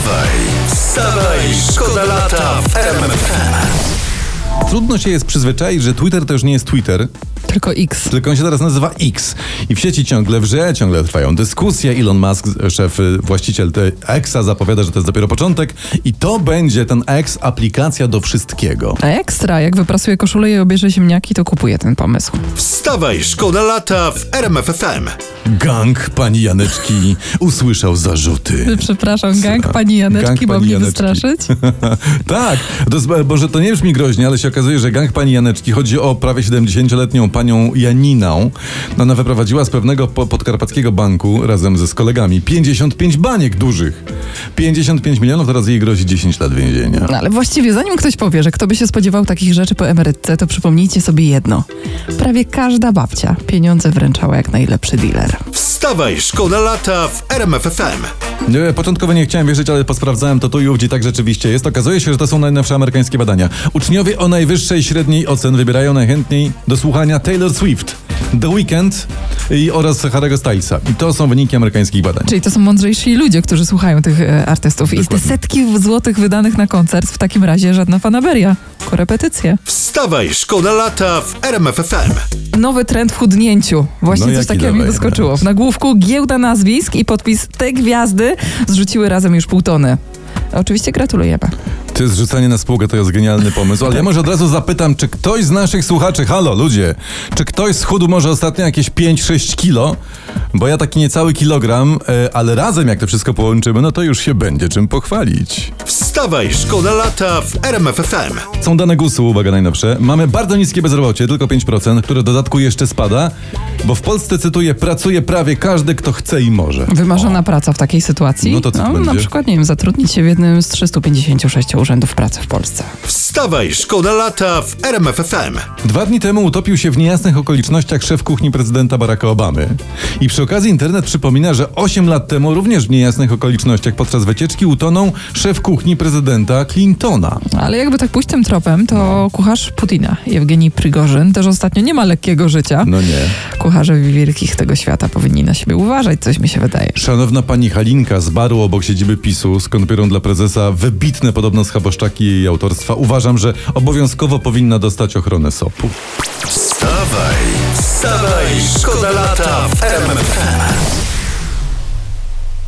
Wstawaj, wstawaj, szkoda lata w RMFFM. Trudno się jest przyzwyczaić, że Twitter to już nie jest Twitter, Tylko X. tylko on się teraz nazywa X. I w sieci ciągle wrze, ciągle trwają dyskusje. Elon Musk, szef, y, właściciel te Xa zapowiada, że to jest dopiero początek i to będzie ten X aplikacja do wszystkiego. A ekstra, jak wyprasuje koszulę i obierze ziemniaki, to kupuje ten pomysł. Wstawaj, szkoda lata w RMFFM. Gang pani Janeczki usłyszał zarzuty. Przepraszam, gang pani Janeczki, Gang mam mnie wystraszyć? tak, to jest, może to nie brzmi groźnie, ale się okazuje, że gang pani Janeczki chodzi o prawie 70-letnią panią Janiną. Ona wyprowadziła z pewnego po- podkarpackiego banku razem ze z kolegami 55 baniek dużych. 55 milionów, teraz jej grozi 10 lat więzienia. No ale właściwie, zanim ktoś powie, że kto by się spodziewał takich rzeczy po emerytce, to przypomnijcie sobie jedno. Prawie każda babcia pieniądze wręczała jak najlepszy dealer. Wstawaj, szkoda lata w RMFFM. Początkowo nie chciałem wierzyć, ale posprawdzałem to tu i ówdzie tak rzeczywiście jest. Okazuje się, że to są najnowsze amerykańskie badania. Uczniowie o najwyższej średniej ocen wybierają najchętniej do słuchania Taylor Swift, The Weeknd i oraz Harry'ego Stylesa. I to są wyniki amerykańskich badań. Czyli to są mądrzejsi ludzie, którzy słuchają tych e, artystów. I te Dokładnie. setki złotych wydanych na koncert w takim razie żadna fanaberia. Korepetycje. Wstawaj, szkoda lata w RMFFM. Nowy trend w chudnięciu. Właśnie No coś takiego mi wyskoczyło. W nagłówku giełda nazwisk i podpis te gwiazdy zrzuciły razem już pół tony. Oczywiście gratulujemy. Ty zrzucanie na spółkę to jest genialny pomysł, ale ja może od razu zapytam, czy ktoś z naszych słuchaczy, halo ludzie, czy ktoś schudł może ostatnio jakieś 5-6 kilo? Bo ja taki niecały kilogram, e, ale razem jak to wszystko połączymy, no to już się będzie czym pochwalić. Wstawaj, szkoda lata w RMFFM. Są dane GUS-u, uwaga najnowsze. Mamy bardzo niskie bezrobocie, tylko 5%, które w dodatku jeszcze spada, bo w Polsce, cytuję, pracuje prawie każdy, kto chce i może. Wymarzona praca w takiej sytuacji? No to co Na będzie? przykład, nie wiem, zatrudnić się w jednym z 356 urzędów pracy w Polsce. Wstawaj, szkoda lata w RMFFM. Dwa dni temu utopił się w niejasnych okolicznościach szef kuchni prezydenta Baracka Obamy. I przy okazji internet przypomina, że 8 lat temu również w niejasnych okolicznościach podczas wycieczki utonął szef kuchni prezydenta Clintona. Ale jakby tak pójść tym tropem, to kucharz Putina, Jewgenij Prigorzyn, też ostatnio nie ma lekkiego życia. No nie. Kucharze wielkich tego świata powinni na siebie uważać, coś mi się wydaje. Szanowna pani Halinka z baru obok siedziby PiSu, skąd biorą dla prezesa wybitne podobno schaboszczaki jej autorstwa, uważam, że obowiązkowo powinna dostać ochronę SOP-u. Wstawaj, wstawaj, szkoda lata w.